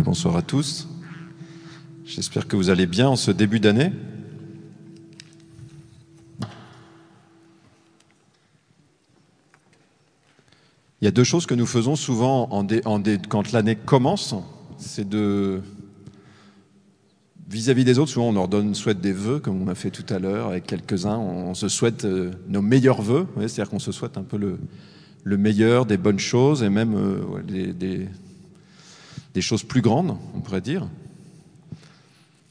bonsoir à tous. J'espère que vous allez bien en ce début d'année. Il y a deux choses que nous faisons souvent en quand l'année commence, c'est de vis-à-vis des autres, souvent on leur donne, souhaite des vœux, comme on a fait tout à l'heure avec quelques-uns. On, se souhaite euh, nos meilleurs vœux, c'est-à-dire qu'on se souhaite un peu le, le, meilleur, des bonnes choses et même euh, des choses plus grandes, on pourrait dire.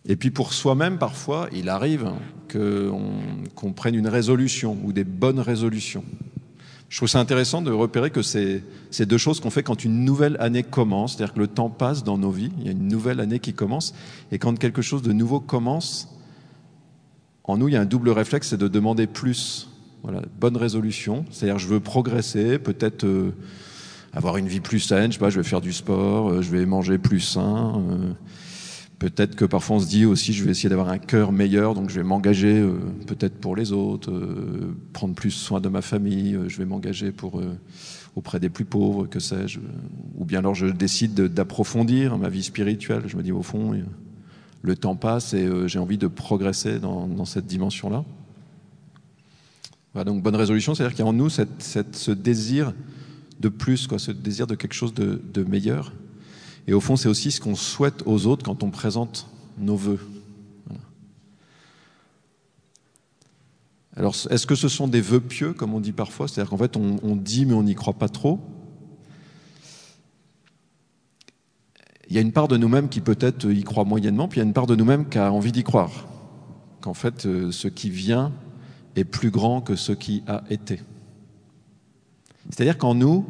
Et puis pour soi-même, parfois, il arrive qu'on prenne une résolution ou des bonnes résolutions. Je trouve ça intéressant de repérer que c'est ces deux choses qu'on fait quand une nouvelle année commence, c'est-à-dire que le temps passe dans nos vies, il y a une nouvelle année qui commence, et quand quelque chose de nouveau commence, en nous, il y a un double réflexe, c'est de demander plus. Voilà, bonne résolution, c'est-à-dire je veux progresser, peut-être... Euh, avoir une vie plus saine, je sais pas, je vais faire du sport, euh, je vais manger plus sain. Euh, peut-être que parfois on se dit aussi, je vais essayer d'avoir un cœur meilleur, donc je vais m'engager euh, peut-être pour les autres, prendre plus soin de ma famille, je vais m'engager pour auprès des plus pauvres, que sais-je. Ou bien alors je décide d'approfondir ma vie spirituelle. Je me dis au fond, le temps passe et j'ai envie de progresser dans, cette dimension-là. Voilà, donc bonne résolution, c'est-à-dire qu'il y a en nous ce désir de plus, quoi, ce désir de quelque chose de, meilleur. Et au fond, c'est aussi ce qu'on souhaite aux autres quand on présente nos voeux. Alors, est-ce que ce sont des vœux pieux, comme on dit parfois? C'est-à-dire qu'en fait, on, dit, mais on n'y croit pas trop Il y a une part de nous-mêmes qui peut-être y croit moyennement, puis il y a une part de nous-mêmes qui a envie d'y croire. Qu'en fait, euh, ce qui vient est plus grand que ce qui a été. C'est-à-dire qu'en nous,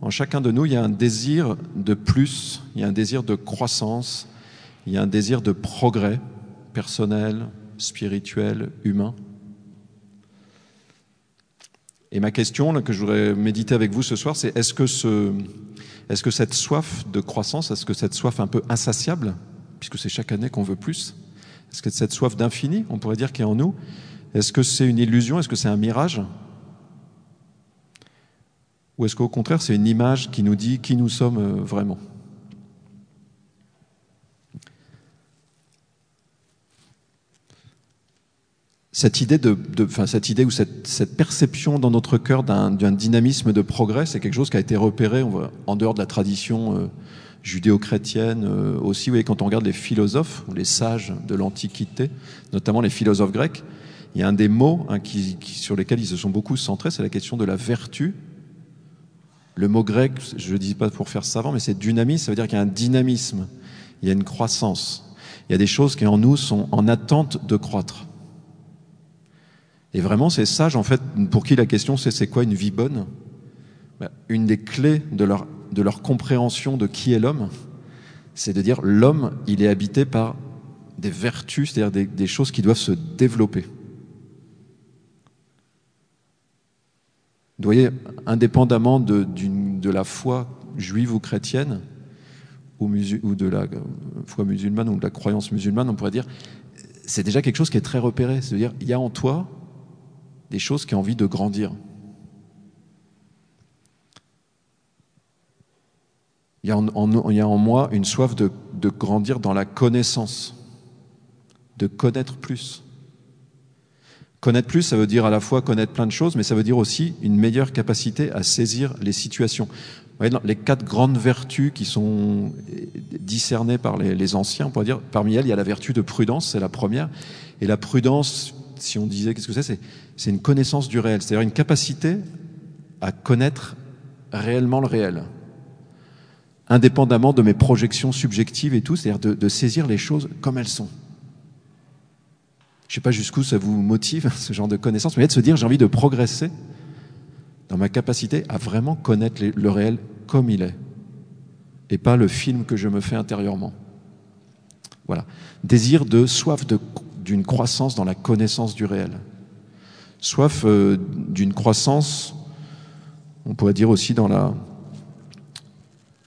en chacun de nous, il y a un désir de plus, il y a un désir de croissance, il y a un désir de progrès personnel, spirituel, humain. Et ma question que je voudrais méditer avec vous ce soir, c'est est-ce que, ce, est-ce que cette soif de croissance, est-ce que cette soif un peu insatiable, puisque c'est chaque année qu'on veut plus, est-ce que cette soif d'infini, on pourrait dire, qui est en nous, est-ce que c'est une illusion, est-ce que c'est un mirage? Ou est-ce qu'au contraire, c'est une image qui nous dit qui nous sommes euh, vraiment? Cette idée, de, enfin, cette idée ou cette, perception dans notre cœur d'un dynamisme de progrès, c'est quelque chose qui a été repéré en dehors de la tradition euh, judéo-chrétienne euh, aussi. Vous voyez, quand on regarde les philosophes ou les sages de l'Antiquité, notamment les philosophes grecs, il y a un des mots hein, sur lesquels ils se sont beaucoup centrés, c'est la question de la vertu le mot grec, je ne dis pas pour faire savant, mais c'est dynamisme, ça veut dire qu'il y a un dynamisme, il y a une croissance. Il y a des choses qui en nous sont en attente de croître. Et vraiment, ces sages, en fait, pour qui la question c'est c'est quoi une vie bonne? Ben, Une des clés de leur, compréhension de qui est l'homme, c'est de dire l'homme, il est habité par des vertus, c'est-à-dire des choses qui doivent se développer. Vous voyez, indépendamment de, la foi juive ou chrétienne, ou, de la foi musulmane ou de la croyance musulmane, on pourrait dire, c'est déjà quelque chose qui est très repéré. C'est-à-dire, il y a en toi des choses qui ont envie de grandir. Il y a en, moi une soif de grandir dans la connaissance, de connaître plus. Connaître plus, ça veut dire à la fois connaître plein de choses, mais ça veut dire aussi une meilleure capacité à saisir les situations. les quatre grandes vertus qui sont discernées par les, anciens, on dire, parmi elles, il y a la vertu de prudence, c'est la première. Et la prudence, si on disait qu'est-ce que c'est, c'est une connaissance du réel, c'est-à-dire une capacité à connaître réellement le réel, indépendamment de mes projections subjectives et tout, c'est-à-dire de saisir les choses comme elles sont. Je ne sais pas jusqu'où ça vous motive, ce genre de connaissance, mais de se dire j'ai envie de progresser dans ma capacité à vraiment connaître le réel comme il est, et pas le film que je me fais intérieurement. Voilà. Désir de soif d'une croissance dans la connaissance du réel. Soif euh, d'une croissance, on pourrait dire aussi dans la,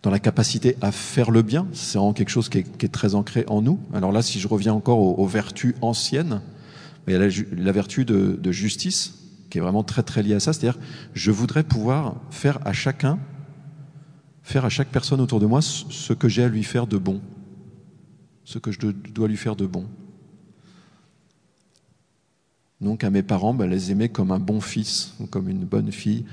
dans la capacité à faire le bien. C'est vraiment quelque chose qui est, très ancré en nous. Alors là, si je reviens encore aux, vertus anciennes, il y a la, vertu de, justice qui est vraiment très très liée à ça. C'est-à-dire, je voudrais pouvoir faire à chacun faire à chaque personne autour de moi ce que j'ai à lui faire de bon, ce que je dois lui faire de bon. Donc à mes parents, ben, les aimer comme un bon fils ou comme une bonne fille.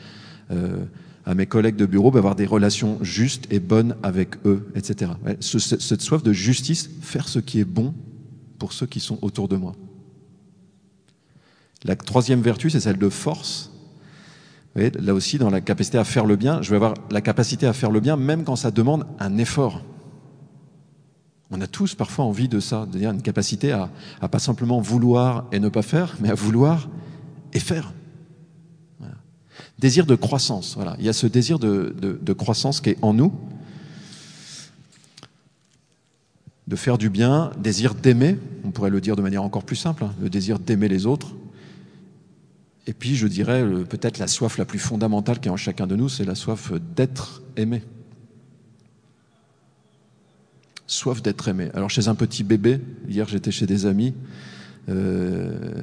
Euh, à mes collègues de bureau, ben, avoir des relations justes et bonnes avec eux, etc. cette soif de justice, faire ce qui est bon pour ceux qui sont autour de moi. La troisième vertu, c'est celle de force. là aussi, dans la capacité à faire le bien, je vais avoir la capacité à faire le bien même quand ça demande un effort. On a tous parfois envie de ça, de dire une capacité à, à pas simplement vouloir et ne pas faire, mais à vouloir et faire. Désir de croissance, voilà. Il y a ce désir de, de, croissance qui est en nous, de faire du bien, désir d'aimer, on pourrait le dire de manière encore plus simple, hein, le désir d'aimer les autres. Et puis, je dirais, peut-être la soif la plus fondamentale qui est en chacun de nous, c'est la soif d'être aimé soif d'être aimé. Alors chez un petit bébé, hier j'étais chez des amis, euh,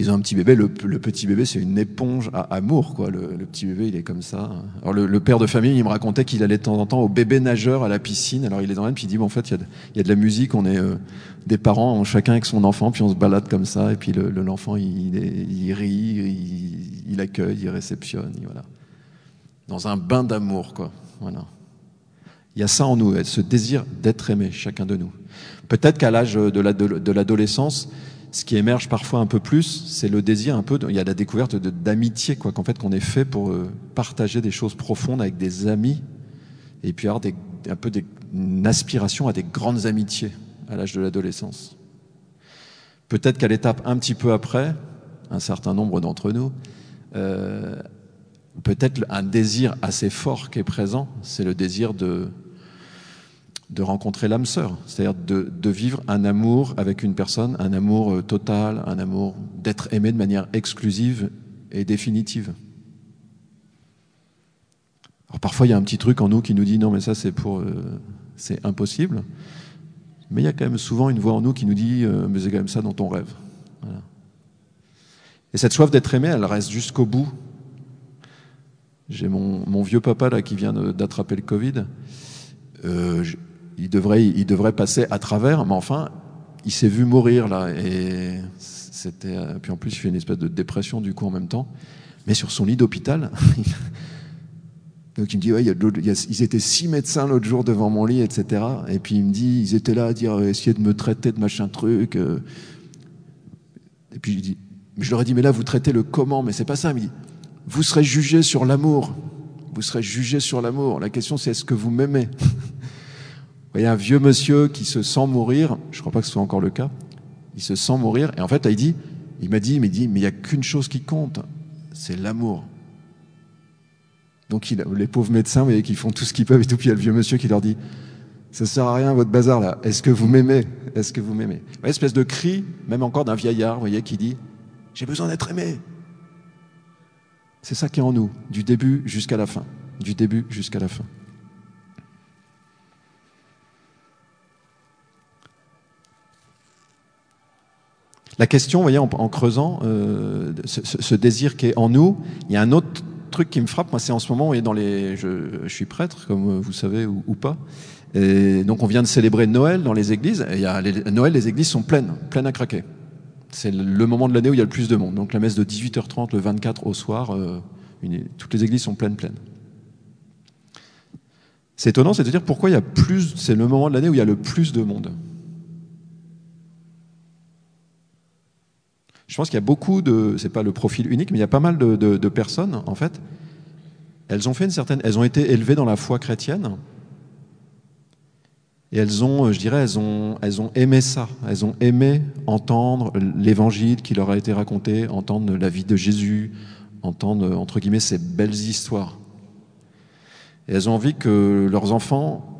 ils ont un petit bébé, le, petit bébé c'est une éponge à amour, quoi. Le, petit bébé il est comme ça. Alors le, père de famille il me racontait qu'il allait de temps en temps au bébé nageur à la piscine, alors il est dans et puis il dit bon, en fait il y, a de, la musique, on est euh, des parents, chacun avec son enfant, puis on se balade comme ça, et puis l'enfant il, il, rit, il, accueille, il réceptionne, voilà. Dans un bain d'amour, quoi. Voilà. Il y a ça en nous, ce désir d'être aimé, chacun de nous. Peut-être qu'à l'âge de l'adolescence, ce qui émerge parfois un peu plus, c'est le désir un peu, il y a la découverte d'amitié, quoi, qu'en fait qu'on est fait pour euh, partager des choses profondes avec des amis, et puis avoir un peu des, une aspiration à des grandes amitiés à l'âge de l'adolescence. Peut-être qu'à l'étape un petit peu après, un certain nombre d'entre nous, euh, peut-être un désir assez fort qui est présent, c'est le désir de, de rencontrer l'âme sœur, c'est-à-dire de, vivre un amour avec une personne, un amour euh, total, un amour d'être aimé de manière exclusive et définitive. Alors parfois il y a un petit truc en nous qui nous dit non mais ça c'est pour euh, c'est impossible, mais il y a quand même souvent une voix en nous qui nous dit euh, mais c'est quand même ça dans ton rêve. Et cette soif d'être aimé, elle reste jusqu'au bout j'ai mon, vieux papa là qui vient d'attraper le Covid. Il, devrait, passer à travers, mais enfin, il s'est vu mourir là. Et c'était, euh, puis en plus, il fait une espèce de dépression du coup en même temps. Mais sur son lit d'hôpital, donc il me dit, y a, ils étaient six médecins l'autre jour devant mon lit, etc. Et puis il me dit, ils étaient là à dire, essayer de me traiter de machin truc. Euh. Et puis je dis, je leur ai dit, mais là, vous traitez le comment? Mais c'est pas ça. Il me dit, vous serez jugé sur l'amour. Vous serez jugé sur l'amour. La question, c'est est-ce que vous m'aimez? Vous voyez un vieux monsieur qui se sent mourir. Je crois pas que ce soit encore le cas. Il se sent mourir. Et en fait, il dit, il m'a dit, mais il mais il n'y a qu'une chose qui compte, c'est l'amour. Donc les pauvres médecins, vous voyez, qui font tout ce qu'ils peuvent et tout, puis il y a le vieux monsieur qui leur dit, ça sert à rien votre bazar là. Est-ce que vous m'aimez? Est-ce que vous m'aimez? Une espèce de cri, même encore d'un vieillard, vous voyez, qui dit, j'ai besoin d'être aimé. C'est ça qui est en nous, du début jusqu'à la fin. Du début jusqu'à la fin. La question, vous voyez, en, creusant euh, ce, désir qui est en nous, il y a un autre truc qui me frappe. Moi, c'est en ce moment, dans les, je, suis prêtre, comme vous savez ou, pas. Et donc, on vient de célébrer Noël dans les églises. Et il y a Noël, les églises sont pleines, pleines à craquer c'est le moment de l'année où il y a le plus de monde. Donc la messe de 18h30 le 24 au soir, euh, toutes les églises sont pleines, pleines. C'est étonnant, c'est de dire pourquoi il y a plus, c'est le moment de l'année où il y a le plus de monde. Je pense qu'il y a beaucoup de, c'est pas le profil unique, mais il y a pas mal de, personnes, en fait, elles ont fait une certaine, elles ont été élevées dans la foi chrétienne, et elles ont, je dirais, elles ont, elles ont aimé ça. Elles ont aimé entendre l'évangile qui leur a été raconté, entendre la vie de Jésus, entendre, entre guillemets, ces belles histoires. Et elles ont envie que leurs enfants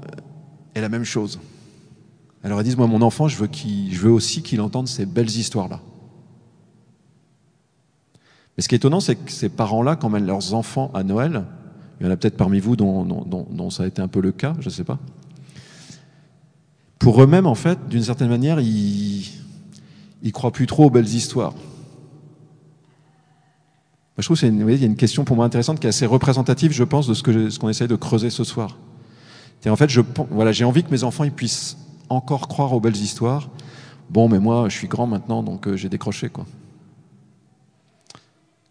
aient la même chose. Alors elles disent, moi, mon enfant, je veux, je veux aussi qu'il entende ces belles histoires-là. Mais ce qui est étonnant, c'est que ces parents-là, quand mènent leurs enfants à Noël, il y en a peut-être parmi vous dont, ça a été un peu le cas, je ne sais pas, pour eux-mêmes, en fait, d'une certaine manière, ils, ils croient plus trop aux belles histoires. Je trouve qu'il y a une question pour moi intéressante qui est assez représentative, je pense, de ce qu'on ce essaye de creuser ce soir. Et en fait, j'ai envie que mes enfants puissent encore croire aux belles histoires. Bon, mais moi, je suis grand maintenant, donc euh, j'ai décroché, quoi.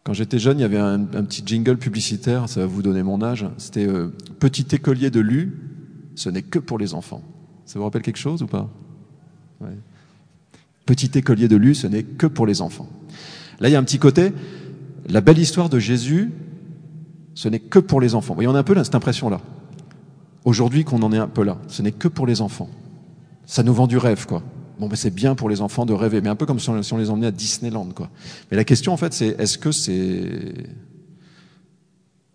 Quand j'étais jeune, il y avait un, petit jingle publicitaire, ça va vous donner mon âge. C'était euh, Petit écolier de lu, ce n'est que pour les enfants. Ça vous rappelle quelque chose ou pas? Petit écolier de lu, ce n'est que pour les enfants. Là, il y a un petit côté, la belle histoire de Jésus, ce n'est que pour les enfants. Vous voyez, on a un peu cette impression-là. Aujourd'hui, qu'on en est un peu là. Ce n'est que pour les enfants. Ça nous vend du rêve, quoi. Bon, ben c'est bien pour les enfants de rêver, mais un peu comme si on, les emmenait à Disneyland, quoi. Mais la question, en fait, c'est est-ce que c'est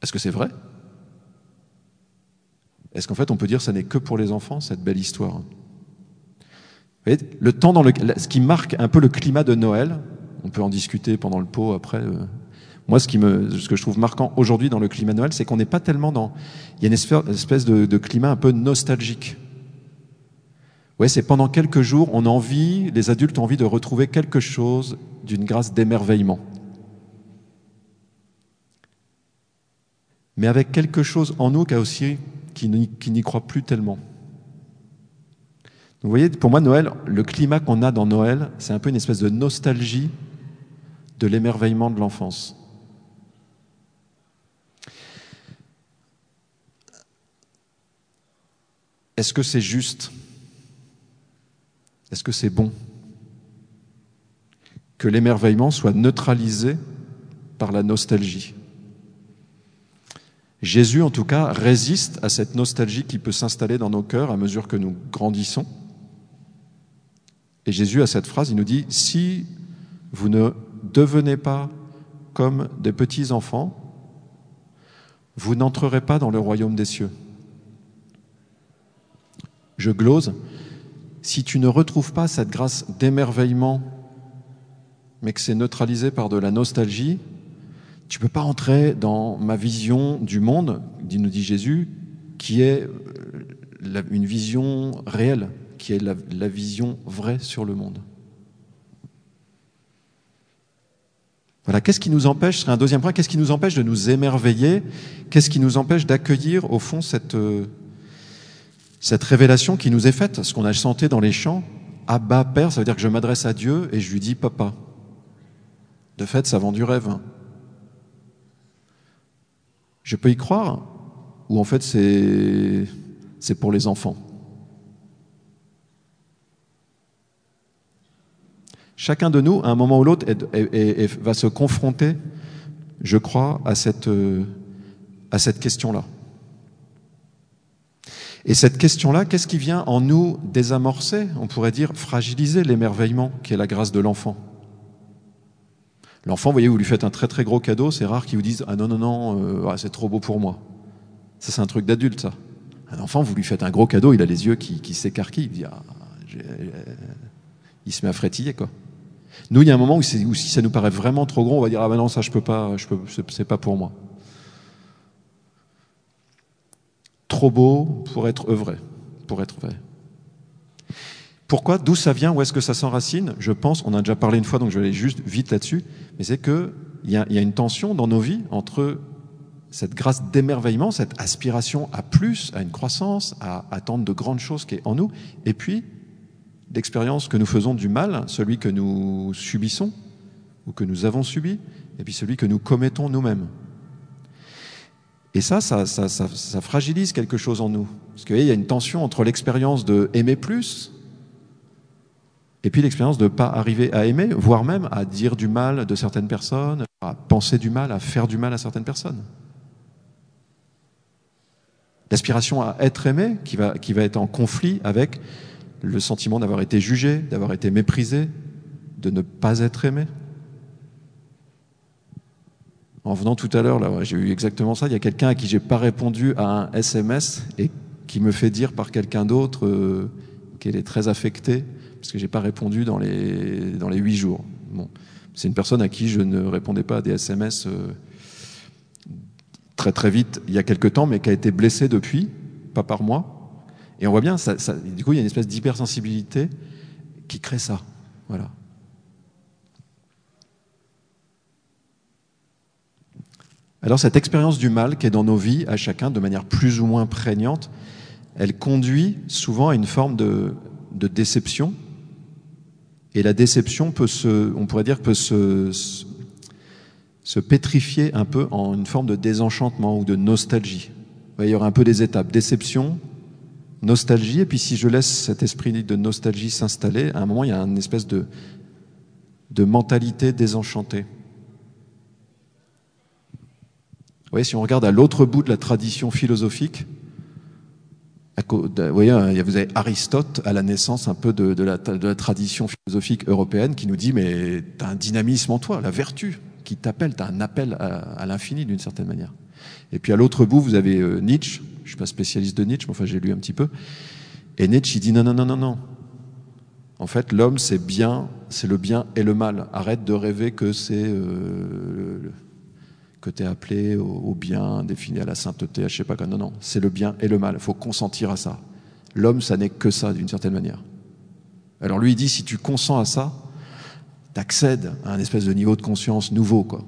est-ce que c'est vrai? Est-ce qu'en fait, on peut dire que ça n'est que pour les enfants cette belle histoire? Vous voyez, le temps dans le, ce qui marque un peu le climat de Noël, on peut en discuter pendant le pot après. Euh, moi, ce, qui me, ce que je trouve marquant aujourd'hui dans le climat de Noël, c'est qu'on n'est pas tellement dans. Il y a une espèce de, de climat un peu nostalgique. Ouais, c'est pendant quelques jours, on a envie, les adultes ont envie de retrouver quelque chose d'une grâce d'émerveillement. Mais avec quelque chose en nous qui, aussi, qui n'y croit plus tellement. vous voyez, pour moi, Noël, le climat qu'on a dans Noël, c'est un peu une espèce de nostalgie de l'émerveillement de l'enfance. Est-ce que c'est juste? Est-ce que c'est bon que l'émerveillement soit neutralisé par la nostalgie? Jésus, en tout cas, résiste à cette nostalgie qui peut s'installer dans nos cœurs à mesure que nous grandissons. Et Jésus, à cette phrase, il nous dit, si vous ne devenez pas comme des petits enfants, vous n'entrerez pas dans le royaume des cieux. Je glose, si tu ne retrouves pas cette grâce d'émerveillement, mais que c'est neutralisé par de la nostalgie, tu ne peux pas entrer dans ma vision du monde, nous dit Jésus, qui est euh, une vision réelle, qui est la, la vision vraie sur le monde. Voilà, qu'est-ce qui nous empêche, ce serait un deuxième point, qu'est-ce qui nous empêche de nous émerveiller Qu'est-ce qui nous empêche d'accueillir, au fond, cette, euh, cette révélation qui nous est faite, ce qu'on a chanté dans les chants, Abba Père, ça veut dire que je m'adresse à Dieu et je lui dis Papa. De fait, ça vend du rêve. Je peux y croire ou en fait c'est, pour les enfants Chacun de nous, à un moment ou l'autre, va se confronter, je crois, à cette, à cette question-là. Et cette question-là, qu'est-ce qui vient en nous désamorcer, on pourrait dire fragiliser l'émerveillement qui est la grâce de l'enfant? L'enfant, vous voyez, vous lui faites un très très gros cadeau, c'est rare qu'il vous dise Ah non, non, non, euh, c'est trop beau pour moi. Ça, c'est un truc d'adulte, ça. Un enfant, vous lui faites un gros cadeau, il a les yeux qui, qui s'écarquillent, il dit ah, se met à frétiller, quoi. Nous, il y a un moment où, où, si ça nous paraît vraiment trop gros, on va dire Ah ben non, ça, je peux pas, je peux, c'est pas pour moi. Trop beau pour être vrai, pour être vrai. Pourquoi D'où ça vient Où est-ce que ça s'enracine? Je pense, on a déjà parlé une fois, donc je vais aller juste vite là-dessus, mais c'est qu'il y a une tension dans nos vies entre cette grâce d'émerveillement, cette aspiration à plus, à une croissance, à attendre de grandes choses qui est en nous, et puis l'expérience que nous faisons du mal, celui que nous subissons ou que nous avons subi, et puis celui que nous commettons nous-mêmes. Et ça ça, ça, fragilise quelque chose en nous. Parce qu'il y a une tension entre l'expérience de aimer plus et puis l'expérience de ne pas arriver à aimer, voire même à dire du mal de certaines personnes, à penser du mal, à faire du mal à certaines personnes. L'aspiration à être aimé qui va être en conflit avec le sentiment d'avoir été jugé, d'avoir été méprisé, de ne pas être aimé. En venant tout à l'heure, j'ai eu exactement ça. Il y a quelqu'un à qui j'ai pas répondu à un SMS et qui me fait dire par quelqu'un d'autre euh, qu'elle est très affectée parce que j'ai pas répondu dans les dans les huit jours. C'est une personne à qui je ne répondais pas à des SMS euh, très très vite il y a quelque temps, mais qui a été blessée depuis, pas par moi. Et on voit bien, ça, du coup, il y a une espèce d'hypersensibilité qui crée ça. Voilà. Alors cette expérience du mal qui est dans nos vies, à chacun de manière plus ou moins prégnante, elle conduit souvent à une forme de, de déception. Et la déception peut se, on pourrait dire, peut se, se pétrifier un peu en une forme de désenchantement ou de nostalgie. Il y aura un peu des étapes. Déception, nostalgie, et puis si je laisse cet esprit de nostalgie s'installer, à un moment, il y a une espèce de, de mentalité désenchantée. Vous voyez, si on regarde à l'autre bout de la tradition philosophique, vous voyez, vous avez Aristote à la naissance un peu de, la, tradition philosophique européenne qui nous dit mais tu as un dynamisme en toi, la vertu qui t'appelle, tu as un appel à, à l'infini d'une certaine manière. Et puis à l'autre bout, vous avez euh, Nietzsche, je suis pas spécialiste de Nietzsche, mais enfin j'ai lu un petit peu, et Nietzsche il dit non, non, non, non, non. En fait, l'homme, c'est bien, c'est le bien et le mal. Arrête de rêver que c'est euh, que tu es appelé au, bien, défini à la sainteté, à je sais pas quoi. Non, non, c'est le bien et le mal. Il faut consentir à ça. L'homme, ça n'est que ça, d'une certaine manière. Alors lui, il dit, si tu consens à ça, tu accèdes à un espèce de niveau de conscience nouveau, quoi.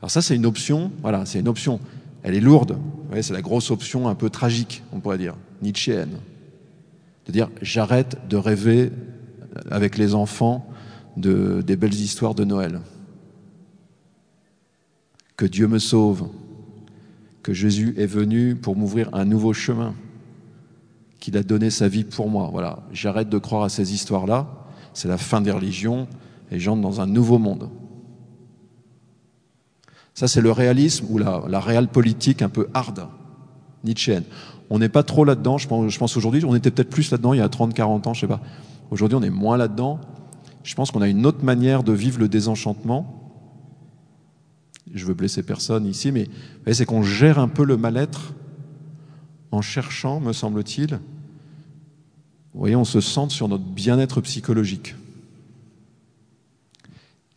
Alors ça, c'est une option, voilà, c'est une option. Elle est lourde. C'est la grosse option un peu tragique, on pourrait dire, nietzschéenne. De dire, j'arrête de rêver avec les enfants de, des belles histoires de Noël. Que Dieu me sauve, que Jésus est venu pour m'ouvrir un nouveau chemin, qu'il a donné sa vie pour moi. Voilà, j'arrête de croire à ces histoires-là. C'est la fin des religions et j'entre dans un nouveau monde. Ça, c'est le réalisme ou la, la réelle politique un peu hard, nietzschéenne. On n'est pas trop là-dedans, je pense, je pense aujourd'hui, on était peut-être plus là-dedans il y a 30, 40 ans, je sais pas. Aujourd'hui, on est moins là-dedans. Je pense qu'on a une autre manière de vivre le désenchantement. Je veux blesser personne ici, mais c'est qu'on gère un peu le mal-être en cherchant, me semble-t-il, vous voyez, on se centre sur notre bien-être psychologique.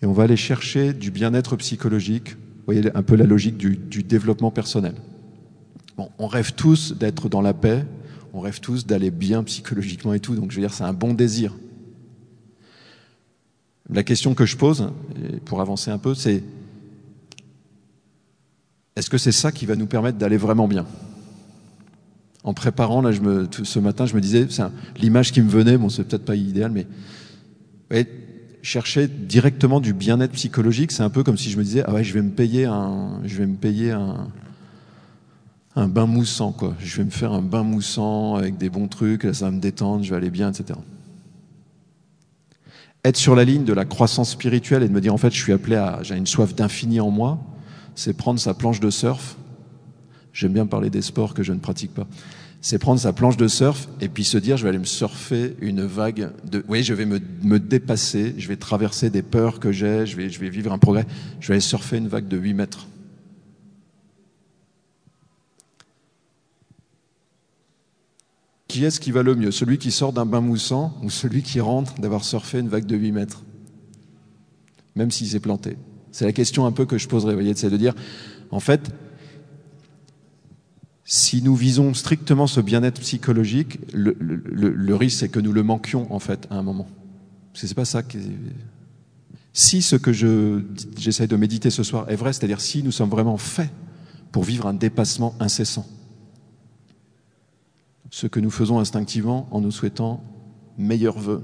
Et on va aller chercher du bien-être psychologique, vous voyez un peu la logique du, développement personnel. Bon, on rêve tous d'être dans la paix, on rêve tous d'aller bien psychologiquement et tout, donc je veux dire, c'est un bon désir. La question que je pose, pour avancer un peu, c'est est-ce que c'est ça qui va nous permettre d'aller vraiment bien? En préparant, là, je me, ce matin, je me disais, l'image qui me venait, bon, c'est peut-être pas idéal, mais chercher directement du bien-être psychologique, c'est un peu comme si je me disais, ah ouais, je vais me payer un bain moussant, quoi. Je vais me faire un bain moussant avec des bons trucs, là, ça va me détendre, je vais aller bien, etc. Être sur la ligne de la croissance spirituelle et de me dire, en fait, je suis appelé à, j'ai une soif d'infini en moi, c'est prendre sa planche de surf. J'aime bien parler des sports que je ne pratique pas. C'est prendre sa planche de surf et puis se dire, je vais aller me surfer une vague de, oui, je vais me, dépasser, je vais traverser des peurs que j'ai, je vais, je vais vivre un progrès, je vais aller surfer une vague de 8 mètres. Qui est-ce qui va le mieux? Celui qui sort d'un bain moussant ou celui qui rentre d'avoir surfé une vague de 8 mètres? Même s'il s'est planté. C'est la question un peu que je poserais, vous voyez, c'est de dire, en fait, si nous visons strictement ce bien-être psychologique, le, risque c'est que nous le manquions en fait à un moment. C'est pas ça. Si ce que je j'essaie de méditer ce soir est vrai, c'est-à-dire si nous sommes vraiment faits pour vivre un dépassement incessant, ce que nous faisons instinctivement en nous souhaitant meilleurs vœux,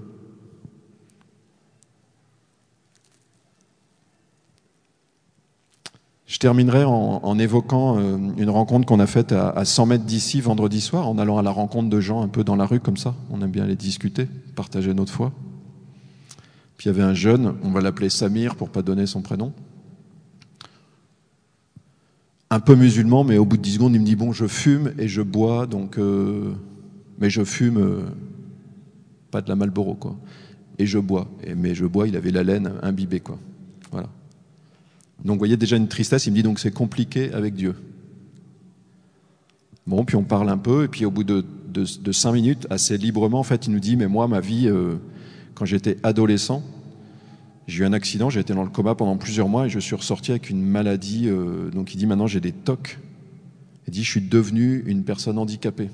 Je terminerai en, évoquant euh, une rencontre qu'on a faite à, à 100 mètres d'ici vendredi soir, en allant à la rencontre de gens un peu dans la rue comme ça. On aime bien aller discuter, partager notre foi. Puis il y avait un jeune, on va l'appeler Samir pour pas donner son prénom, un peu musulman, mais au bout de 10 secondes, il me dit bon, je fume et je bois, donc, euh, mais je fume euh, pas de la Malboro quoi, et je bois. Et, mais je bois, il avait la laine imbibée quoi. Voilà. Donc vous voyez déjà une tristesse, il me dit donc c'est compliqué avec Dieu. Bon, puis on parle un peu, et puis au bout de, de, cinq minutes, assez librement, en fait, il nous dit, mais moi, ma vie, euh, quand j'étais adolescent, j'ai eu un accident, j'ai été dans le coma pendant plusieurs mois, et je suis ressorti avec une maladie, euh, donc il dit, maintenant j'ai des tocs. Il dit, je suis devenu une personne handicapée.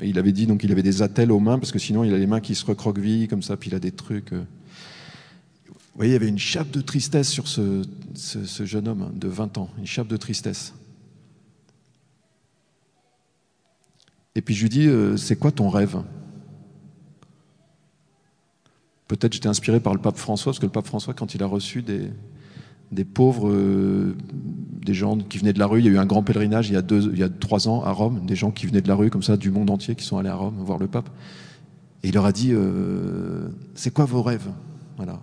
Et il avait dit, donc il avait des attelles aux mains, parce que sinon il a les mains qui se recroquevillent, comme ça, puis il a des trucs... Euh, Vous voyez, il y avait une chape de tristesse sur ce, jeune homme de 20 ans, une chape de tristesse. Et puis je lui dis, euh, c'est quoi ton rêve? Peut-être j'étais inspiré par le pape François, parce que le pape François, quand il a reçu des, pauvres, euh, des gens qui venaient de la rue, il y a eu un grand pèlerinage il y, a deux, il y a trois ans à Rome, des gens qui venaient de la rue, comme ça, du monde entier, qui sont allés à Rome voir le pape. Et il leur a dit, euh, c'est quoi vos rêves? Voilà.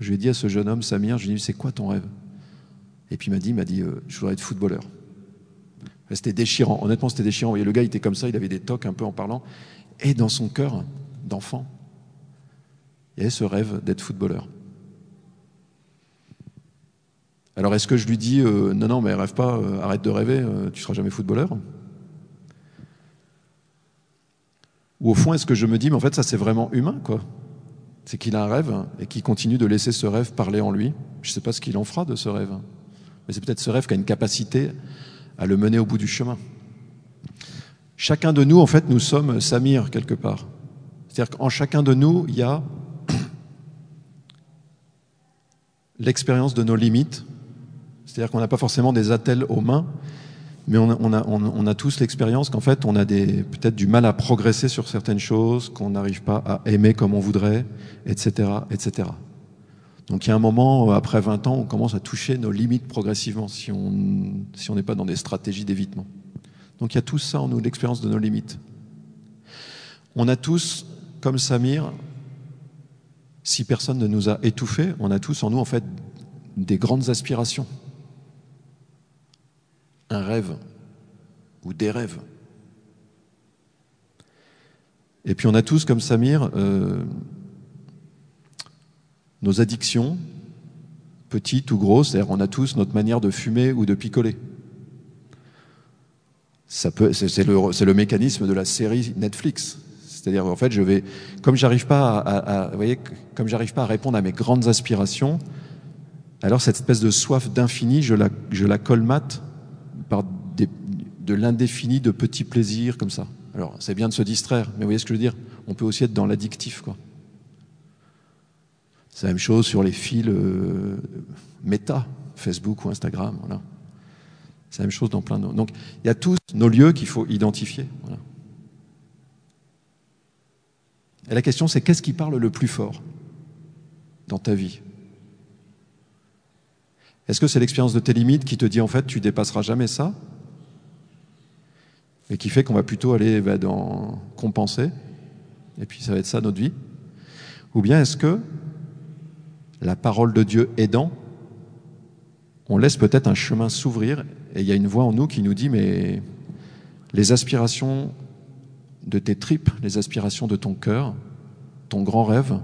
Je lui ai dit à ce jeune homme, Samir, je lui ai dit, c'est quoi ton rêve? Et puis il m'a dit, il m'a dit, je voudrais être footballeur. C'était déchirant. Honnêtement, c'était déchirant. Et le gars, il était comme ça, il avait des tocs un peu en parlant. Et dans son cœur d'enfant, il y avait ce rêve d'être footballeur. Alors, est-ce que je lui dis euh, non, non, mais rêve pas, euh, arrête de rêver, euh, tu seras jamais footballeur? Ou au fond, est-ce que je me dis, mais en fait, ça c'est vraiment humain, quoi? C'est qu'il a un rêve et qu'il continue de laisser ce rêve parler en lui. Je ne sais pas ce qu'il en fera de ce rêve. Mais c'est peut-être ce rêve qui a une capacité à le mener au bout du chemin. Chacun de nous, en fait, nous sommes Samir quelque part. C'est-à-dire qu'en chacun de nous, il y a l'expérience de nos limites. C'est-à-dire qu'on n'a pas forcément des attelles aux mains, mais on a, tous l'expérience qu'en fait, on a peut-être du mal à progresser sur certaines choses, qu'on n'arrive pas à aimer comme on voudrait, etc., etc. Donc il y a un moment, euh, après 20 ans, on commence à toucher nos limites progressivement si on n'est pas dans des stratégies d'évitement. Donc il y a tout ça en nous, l'expérience de nos limites. On a tous, comme Samir, si personne ne nous a étouffés, on a tous en nous en fait des grandes aspirations. Un rêve ou des rêves. Et puis on a tous, comme Samir, euh, nos addictions, petites ou grosses, c'est-à-dire on a tous notre manière de fumer ou de picoler. C'est, le, mécanisme de la série Netflix. C'est-à-dire, en fait, je vais, comme j'arrive pas à, comme j'arrive pas à répondre à mes grandes aspirations, alors cette espèce de soif d'infini, je la, colmate de l'indéfini de petits plaisirs comme ça. Alors, c'est bien de se distraire, mais vous voyez ce que je veux dire? On peut aussi être dans l'addictif, quoi. C'est la même chose sur les fils euh, méta, Facebook ou Instagram. Voilà. C'est la même chose dans plein de. Donc il y a tous nos lieux qu'il faut identifier. Et la question, c'est qu'est-ce qui parle le plus fort dans ta vie? Est-ce que c'est l'expérience de tes limites qui te dit en fait tu dépasseras jamais ça? Et qui fait qu'on va plutôt aller bah, dans compenser et puis ça va être ça notre vie Ou bien est-ce que la parole de Dieu aidant, on laisse peut-être un chemin s'ouvrir et il y a une voix en nous qui nous dit mais les aspirations de tes tripes, les aspirations de ton cœur, ton grand rêve,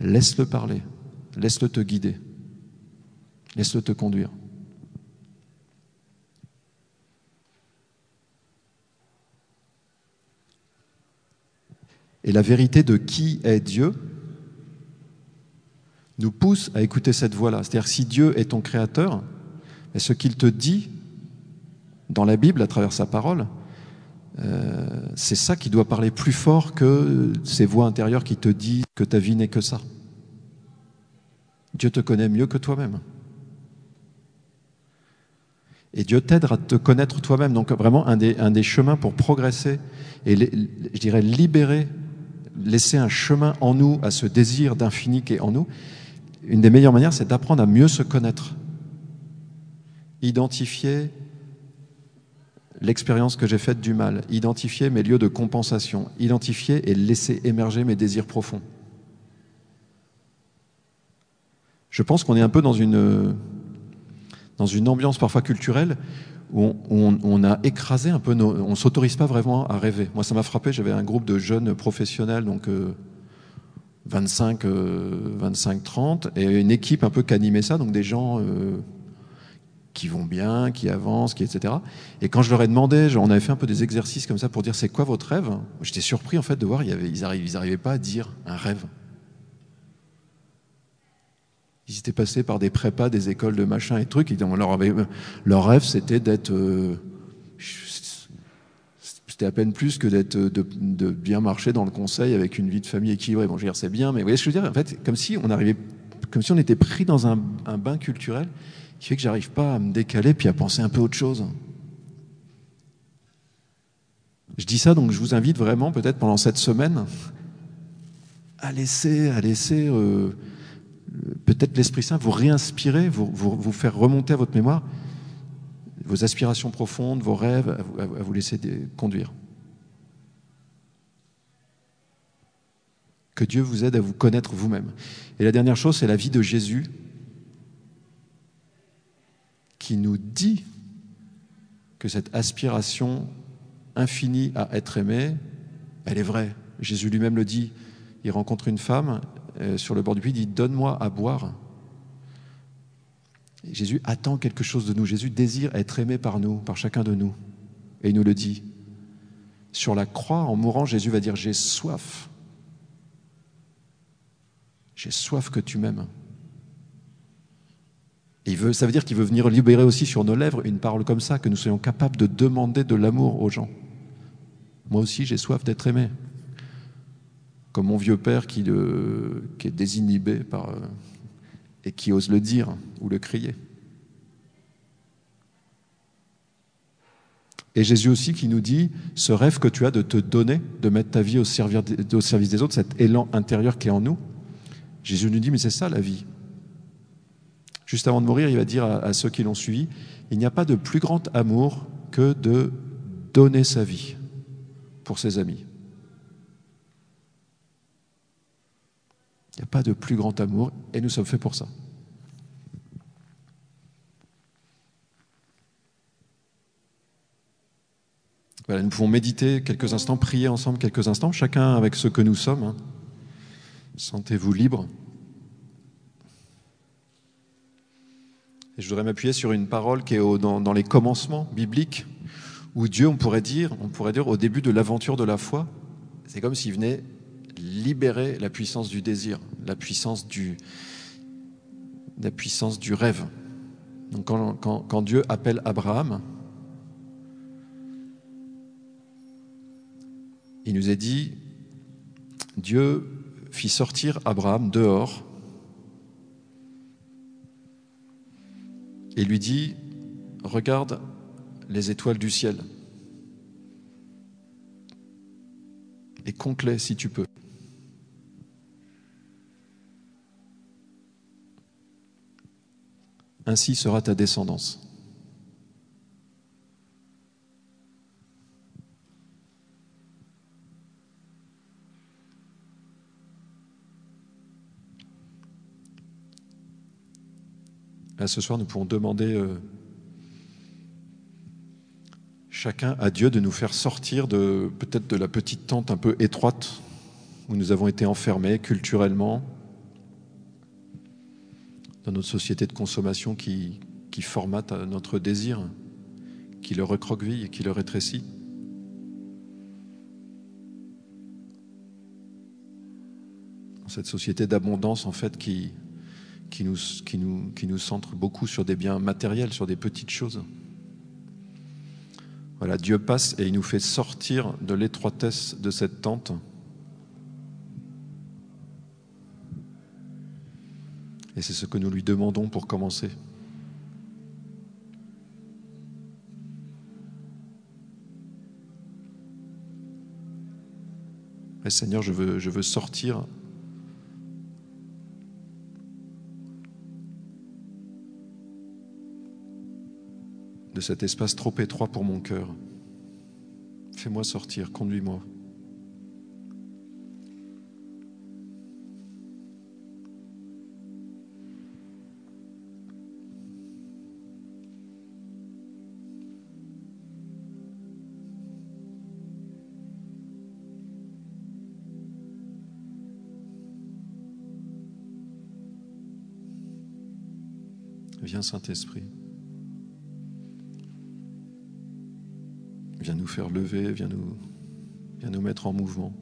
laisse-le parler, laisse-le te guider, laisse-le te conduire. Et la vérité de qui est Dieu, nous pousse à écouter cette voix-là. C'est-à-dire si Dieu est ton créateur, ce qu'il te dit dans la Bible, à travers sa parole, euh, c'est ça qui doit parler plus fort que ces voix intérieures qui te disent que ta vie n'est que ça. Dieu te connaît mieux que toi-même. Et Dieu t'aide à te connaître toi-même. Donc vraiment, un des, un des chemins pour progresser et, je dirais, libérer, laisser un chemin en nous à ce désir d'infini qui est en nous, une des meilleures manières, c'est d'apprendre à mieux se connaître. Identifier l'expérience que j'ai faite du mal, identifier mes lieux de compensation, identifier et laisser émerger mes désirs profonds. Je pense qu'on est un peu dans une, dans une ambiance parfois culturelle où on, a écrasé un peu on s'autorise pas vraiment à rêver. Moi, ça m'a frappé. J'avais un groupe de jeunes professionnels, donc euh, 25, 25, 30, et une équipe un peu qui animait ça, donc des gens euh, qui vont bien, qui avancent, qui etc. Et quand je leur ai demandé, on avait fait un peu des exercices comme ça pour dire c'est quoi votre rêve, j'étais surpris en fait de voir il y avait, ils n'arrivaient pas à dire un rêve. Ils étaient passés par des prépas, des écoles de machin et trucs. Leur, leur rêve, c'était d'être. Euh, c'était à peine plus que d'être de, bien marcher dans le conseil avec une vie de famille équilibrée. Bon, je veux dire, c'est bien, mais vous voyez ce que je veux dire? En fait, comme si on arrivait, comme si on était pris dans un, un bain culturel qui fait que j'arrive pas à me décaler puis à penser un peu autre chose. Je dis ça, donc je vous invite vraiment, peut-être pendant cette semaine, à laisser, à laisser euh, peut-être l'Esprit Saint vous réinspirer, vous, vous, faire remonter à votre mémoire vos aspirations profondes, vos rêves, à vous, à vous laisser conduire. Que Dieu vous aide à vous connaître vous-même. Et la dernière chose, c'est la vie de Jésus qui nous dit que cette aspiration infinie à être aimé, elle est vraie. Jésus lui-même le dit. Il rencontre une femme euh, sur le bord du puits, dit Donne-moi à boire. Jésus attend quelque chose de nous. Jésus désire être aimé par nous, par chacun de nous. Et il nous le dit. Sur la croix, en mourant, Jésus va dire J'ai soif. J'ai soif que tu m'aimes. il veut, ça veut dire qu'il veut venir libérer aussi sur nos lèvres une parole comme ça, que nous soyons capables de demander de l'amour aux gens. Moi aussi, j'ai soif d'être aimé. Comme mon vieux père qui, qui est désinhibé euh, et qui ose le dire ou le crier. Et Jésus aussi qui nous dit ce rêve que tu as de te donner, de mettre ta vie au service des autres, cet élan intérieur qui est en nous. Jésus nous dit mais c'est ça la vie. Juste avant de mourir, il va dire à ceux qui l'ont suivi, il n'y a pas de plus grand amour que de donner sa vie pour ses amis. Il n'y a pas de plus grand amour et nous sommes faits pour ça. Nous pouvons méditer quelques instants, prier ensemble quelques instants, chacun avec ce que nous sommes. Hein. Sentez-vous libre. Et je voudrais m'appuyer sur une parole qui est dans, dans les commencements bibliques où Dieu, on pourrait dire, on pourrait dire au début de l'aventure de la foi, c'est comme s'il venait libérer la puissance du désir, la puissance du, la puissance du rêve. Donc quand, Dieu appelle Abraham, il nous a dit, Dieu fit sortir Abraham dehors et lui dit, regarde les étoiles du ciel. Et compte-les si tu peux. Ainsi sera ta descendance. Là, ce soir, nous pouvons demander euh, chacun à Dieu de nous faire sortir de peut-être de la petite tente un peu étroite où nous avons été enfermés culturellement dans notre société de consommation qui, qui formate notre désir, qui le recroqueville qui le rétrécit. Cette société d'abondance, en fait, qui, qui, nous, qui, nous, qui nous centre beaucoup sur des biens matériels, sur des petites choses. Voilà, Dieu passe et il nous fait sortir de l'étroitesse de cette tente. Et c'est ce que nous lui demandons pour commencer. Seigneur, je veux, je veux sortir de cet espace trop étroit pour mon cœur. Fais-moi sortir, conduis-moi. Saint-Esprit. Viens nous faire lever, viens nous, viens nous mettre en mouvement.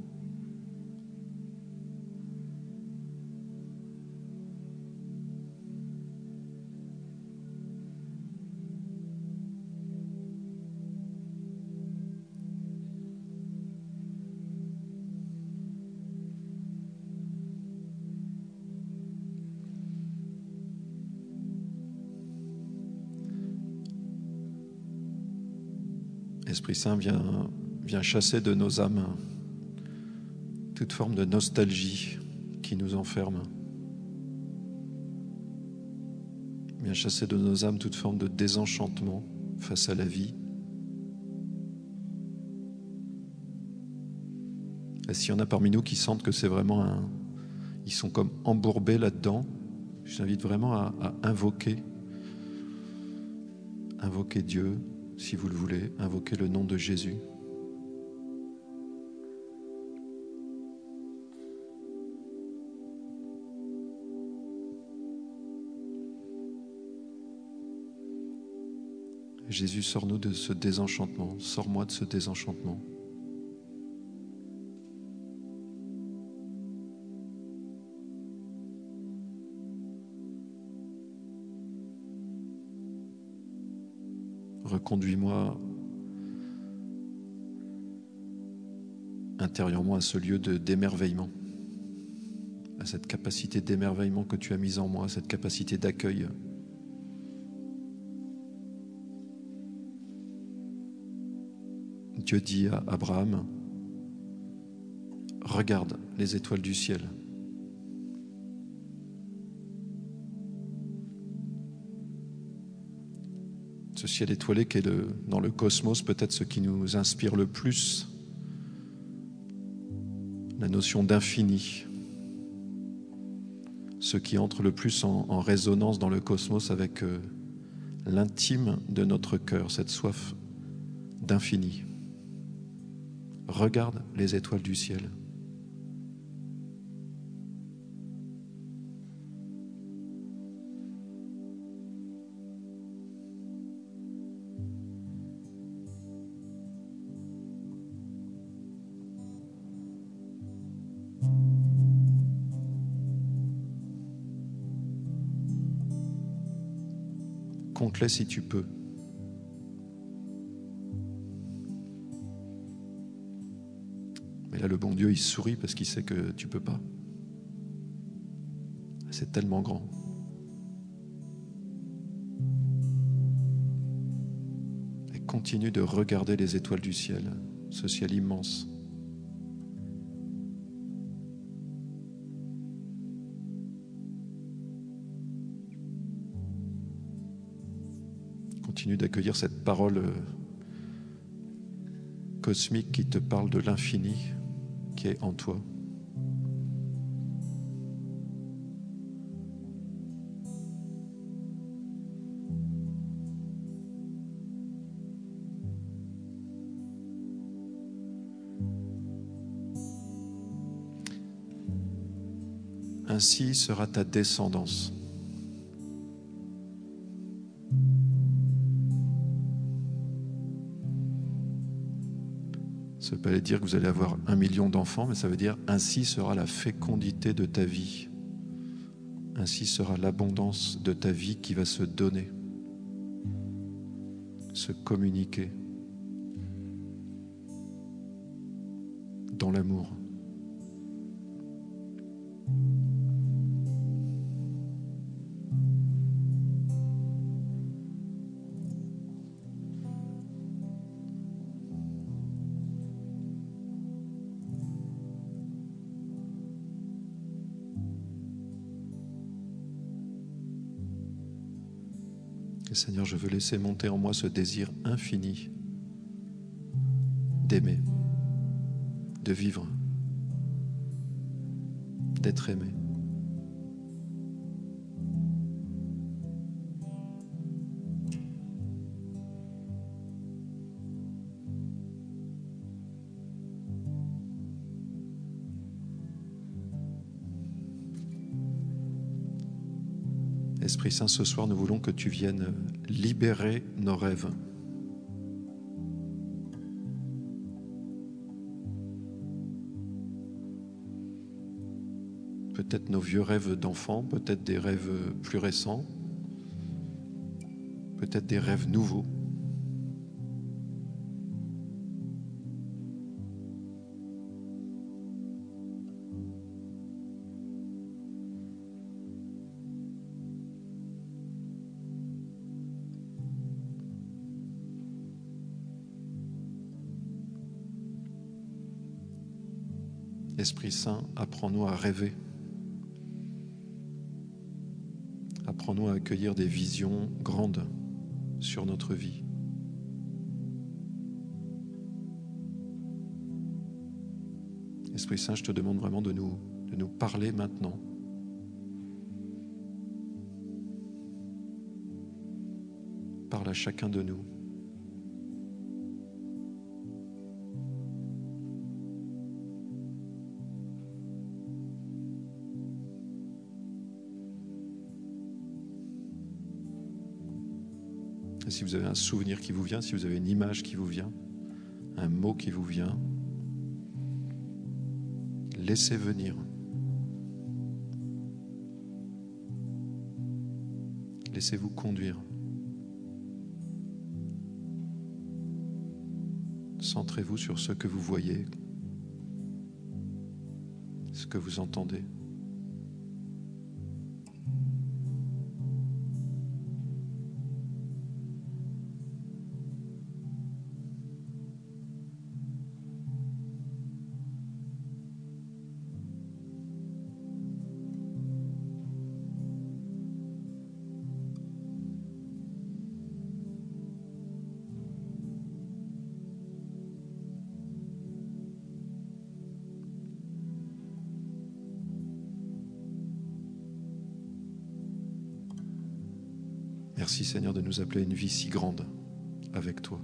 Esprit Saint, viens chasser de nos âmes toute forme de nostalgie qui nous enferme. Viens chasser de nos âmes toute forme de désenchantement face à la vie. Et s'il y en a parmi nous qui sentent que c'est vraiment un. Ils sont comme embourbés là-dedans, je t'invite vraiment à, à invoquer. Invoquer Dieu, si vous le voulez, invoquer le nom de Jésus. Jésus, sors-nous de ce désenchantement, sors-moi de ce désenchantement. Reconduis-moi intérieurement à ce lieu de d'émerveillement, à cette capacité d'émerveillement que tu as mise en moi, cette capacité d'accueil. Dieu dit à Abraham, regarde les étoiles du ciel. Ce ciel étoilé qui est dans le cosmos peut-être ce qui nous inspire le plus, la notion d'infini, ce qui entre le plus en, en résonance dans le cosmos avec euh, l'intime de notre cœur, cette soif d'infini. Regarde les étoiles du ciel. Si tu peux. Mais là, le bon Dieu, il sourit parce qu'il sait que tu peux pas. C'est tellement grand. Et continue de regarder les étoiles du ciel, ce ciel immense. D'accueillir cette parole euh, cosmique qui te parle de l'infini qui est en toi. Ainsi sera ta descendance. Pas dire que vous allez avoir un million d'enfants, mais ça veut dire ainsi sera la fécondité de ta vie. Ainsi sera l'abondance de ta vie qui va se donner, se communiquer dans l'amour. Seigneur, je veux laisser monter en moi ce désir infini d'aimer, de vivre, d'être aimé. Saint, ce soir, nous voulons que tu viennes libérer nos rêves. Peut-être nos vieux rêves d'enfants, peut-être des rêves plus récents, peut-être des rêves nouveaux. Saint, apprends-nous à rêver. Apprends-nous à accueillir des visions grandes sur notre vie. Esprit Saint, je te demande vraiment de nous, de nous parler maintenant. Parle à chacun de nous. Si vous avez un souvenir qui vous vient, si vous avez une image qui vous vient, un mot qui vous vient, laissez venir. Laissez-vous conduire. Centrez-vous sur ce que vous voyez, ce que vous entendez. Seigneur de nous appeler à une vie si grande avec toi.